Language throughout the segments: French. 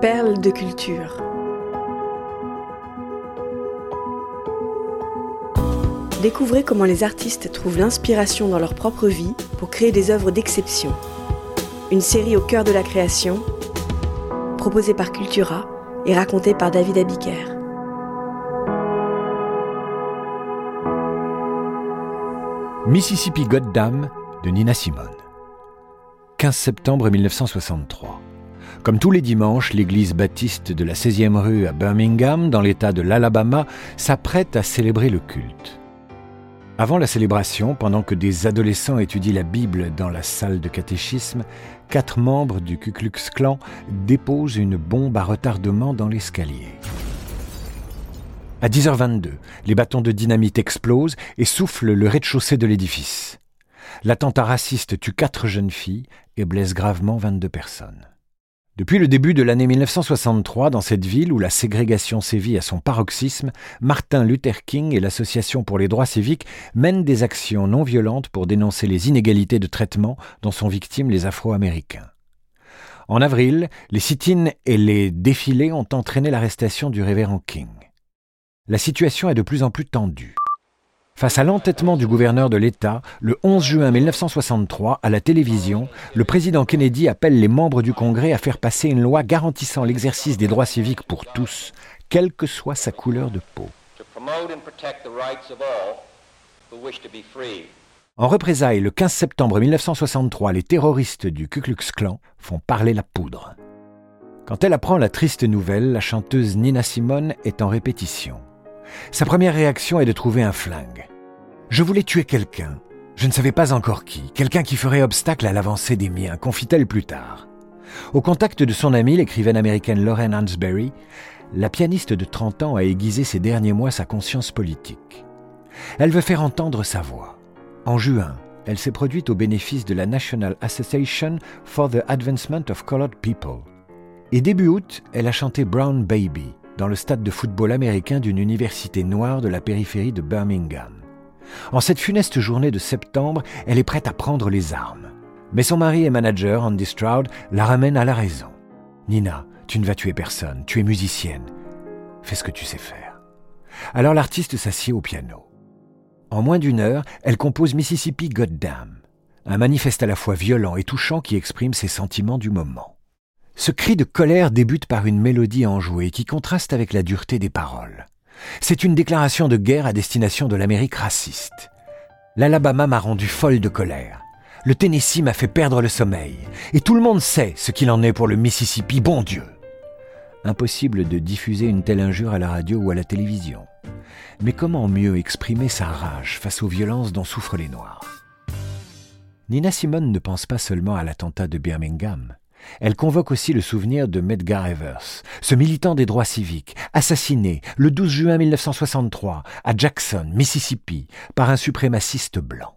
Perles de culture. Découvrez comment les artistes trouvent l'inspiration dans leur propre vie pour créer des œuvres d'exception. Une série au cœur de la création, proposée par Cultura et racontée par David Abiker. Mississippi Goddam de Nina Simone. 15 septembre 1963. Comme tous les dimanches, l'église baptiste de la 16e rue à Birmingham, dans l'État de l'Alabama, s'apprête à célébrer le culte. Avant la célébration, pendant que des adolescents étudient la Bible dans la salle de catéchisme, quatre membres du Ku Klux Klan déposent une bombe à retardement dans l'escalier. À 10h22, les bâtons de dynamite explosent et soufflent le rez-de-chaussée de l'édifice. L'attentat raciste tue quatre jeunes filles et blesse gravement 22 personnes. Depuis le début de l'année 1963, dans cette ville où la ségrégation sévit à son paroxysme, Martin Luther King et l'Association pour les droits civiques mènent des actions non violentes pour dénoncer les inégalités de traitement dont sont victimes les Afro-Américains. En avril, les sit-ins et les défilés ont entraîné l'arrestation du révérend King la situation est de plus en plus tendue. Face à l'entêtement du gouverneur de l'État, le 11 juin 1963, à la télévision, le président Kennedy appelle les membres du Congrès à faire passer une loi garantissant l'exercice des droits civiques pour tous, quelle que soit sa couleur de peau. En représailles, le 15 septembre 1963, les terroristes du Ku Klux Klan font parler la poudre. Quand elle apprend la triste nouvelle, la chanteuse Nina Simone est en répétition. Sa première réaction est de trouver un flingue. Je voulais tuer quelqu'un. Je ne savais pas encore qui. Quelqu'un qui ferait obstacle à l'avancée des miens, confie-t-elle plus tard. Au contact de son amie, l'écrivaine américaine Lauren Hansberry, la pianiste de 30 ans a aiguisé ces derniers mois sa conscience politique. Elle veut faire entendre sa voix. En juin, elle s'est produite au bénéfice de la National Association for the Advancement of Colored People. Et début août, elle a chanté Brown Baby, dans le stade de football américain d'une université noire de la périphérie de Birmingham. En cette funeste journée de septembre, elle est prête à prendre les armes. Mais son mari et manager, Andy Stroud, la ramène à la raison. Nina, tu ne vas tuer personne, tu es musicienne. Fais ce que tu sais faire. Alors l'artiste s'assied au piano. En moins d'une heure, elle compose Mississippi Goddam, un manifeste à la fois violent et touchant qui exprime ses sentiments du moment. Ce cri de colère débute par une mélodie enjouée qui contraste avec la dureté des paroles. C'est une déclaration de guerre à destination de l'Amérique raciste. L'Alabama m'a rendu folle de colère. Le Tennessee m'a fait perdre le sommeil. Et tout le monde sait ce qu'il en est pour le Mississippi, bon Dieu. Impossible de diffuser une telle injure à la radio ou à la télévision. Mais comment mieux exprimer sa rage face aux violences dont souffrent les Noirs? Nina Simone ne pense pas seulement à l'attentat de Birmingham. Elle convoque aussi le souvenir de Medgar Evers, ce militant des droits civiques, assassiné le 12 juin 1963 à Jackson, Mississippi, par un suprémaciste blanc.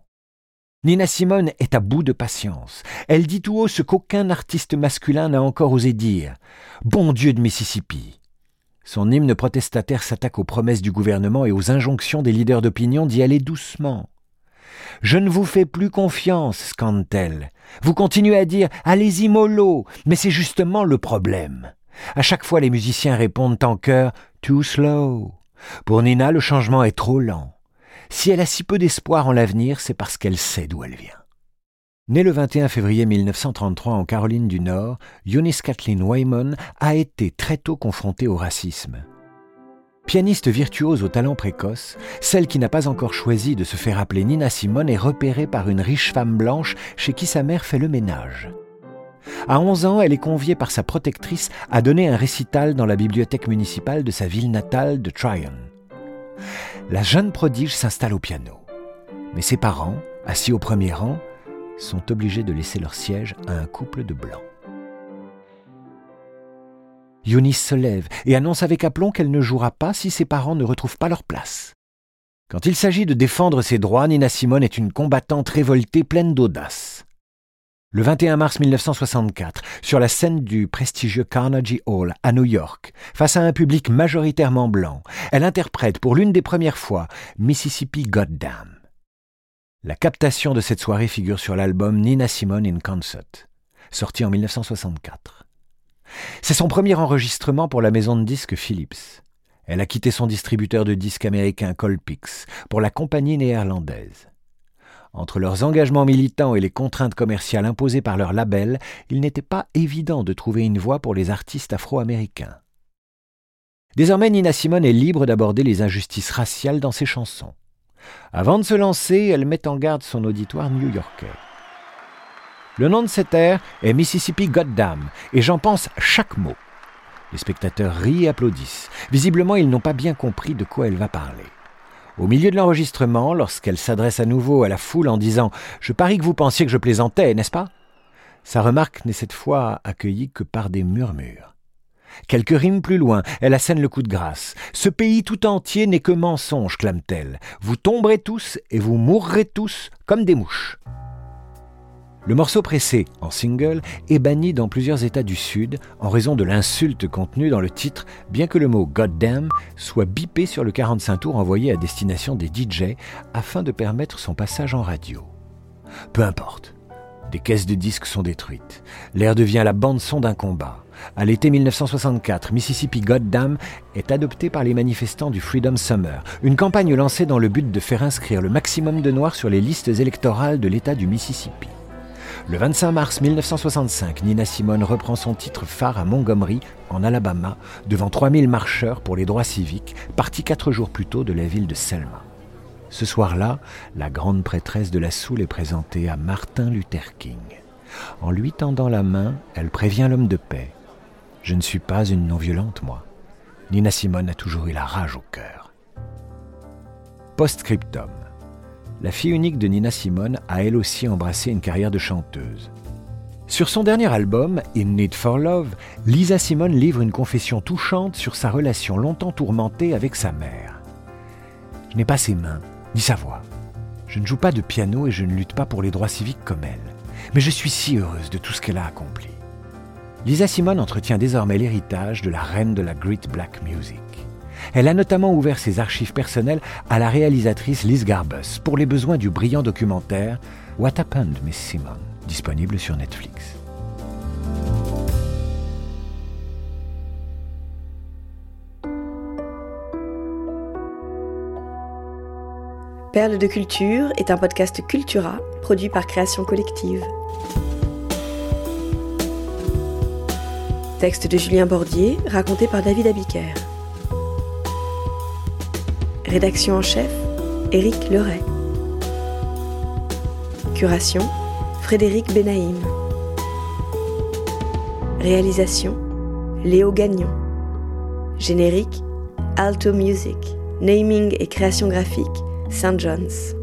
Nina Simone est à bout de patience. Elle dit tout haut ce qu'aucun artiste masculin n'a encore osé dire. Bon Dieu de Mississippi. Son hymne protestataire s'attaque aux promesses du gouvernement et aux injonctions des leaders d'opinion d'y aller doucement. Je ne vous fais plus confiance, scande-t-elle. Vous continuez à dire Allez-y mollo, mais c'est justement le problème. À chaque fois, les musiciens répondent en chœur Too slow. Pour Nina, le changement est trop lent. Si elle a si peu d'espoir en l'avenir, c'est parce qu'elle sait d'où elle vient. Née le 21 février 1933 en Caroline du Nord, Eunice Kathleen Waymon a été très tôt confrontée au racisme. Pianiste virtuose au talent précoce, celle qui n'a pas encore choisi de se faire appeler Nina Simone est repérée par une riche femme blanche chez qui sa mère fait le ménage. À 11 ans, elle est conviée par sa protectrice à donner un récital dans la bibliothèque municipale de sa ville natale de Tryon. La jeune prodige s'installe au piano. Mais ses parents, assis au premier rang, sont obligés de laisser leur siège à un couple de blancs. Eunice se lève et annonce avec aplomb qu'elle ne jouera pas si ses parents ne retrouvent pas leur place. Quand il s'agit de défendre ses droits, Nina Simone est une combattante révoltée pleine d'audace. Le 21 mars 1964, sur la scène du prestigieux Carnegie Hall à New York, face à un public majoritairement blanc, elle interprète pour l'une des premières fois Mississippi Goddam. La captation de cette soirée figure sur l'album Nina Simone in Concert, sorti en 1964. C'est son premier enregistrement pour la maison de disques Philips. Elle a quitté son distributeur de disques américain Colpix pour la compagnie néerlandaise. Entre leurs engagements militants et les contraintes commerciales imposées par leur label, il n'était pas évident de trouver une voie pour les artistes afro-américains. Désormais, Nina Simone est libre d'aborder les injustices raciales dans ses chansons. Avant de se lancer, elle met en garde son auditoire new-yorkais. Le nom de cette air est Mississippi Goddam, et j'en pense chaque mot. Les spectateurs rient et applaudissent. Visiblement, ils n'ont pas bien compris de quoi elle va parler. Au milieu de l'enregistrement, lorsqu'elle s'adresse à nouveau à la foule en disant Je parie que vous pensiez que je plaisantais, n'est-ce pas? Sa remarque n'est cette fois accueillie que par des murmures. Quelques rimes plus loin, elle assène le coup de grâce. Ce pays tout entier n'est que mensonge, clame-t-elle. Vous tomberez tous et vous mourrez tous comme des mouches. Le morceau pressé, en single, est banni dans plusieurs États du Sud en raison de l'insulte contenue dans le titre, bien que le mot Goddamn soit bipé sur le 45 tours envoyé à destination des DJ afin de permettre son passage en radio. Peu importe. Des caisses de disques sont détruites. L'air devient la bande-son d'un combat. À l'été 1964, Mississippi Goddamn est adopté par les manifestants du Freedom Summer, une campagne lancée dans le but de faire inscrire le maximum de Noirs sur les listes électorales de l'État du Mississippi. Le 25 mars 1965, Nina Simone reprend son titre phare à Montgomery, en Alabama, devant 3000 marcheurs pour les droits civiques, partis quatre jours plus tôt de la ville de Selma. Ce soir-là, la grande prêtresse de la Soule est présentée à Martin Luther King. En lui tendant la main, elle prévient l'homme de paix. Je ne suis pas une non-violente, moi. Nina Simone a toujours eu la rage au cœur. Postscriptum la fille unique de Nina Simone a elle aussi embrassé une carrière de chanteuse. Sur son dernier album, In Need for Love, Lisa Simone livre une confession touchante sur sa relation longtemps tourmentée avec sa mère. Je n'ai pas ses mains, ni sa voix. Je ne joue pas de piano et je ne lutte pas pour les droits civiques comme elle. Mais je suis si heureuse de tout ce qu'elle a accompli. Lisa Simone entretient désormais l'héritage de la reine de la Great Black Music. Elle a notamment ouvert ses archives personnelles à la réalisatrice Liz Garbus pour les besoins du brillant documentaire What Happened, Miss Simon, disponible sur Netflix. Perle de culture est un podcast Cultura produit par Création Collective. Texte de Julien Bordier, raconté par David Abiker. Rédaction en chef, Éric Leray. Curation, Frédéric Benaïm. Réalisation, Léo Gagnon. Générique, Alto Music. Naming et création graphique, St. John's.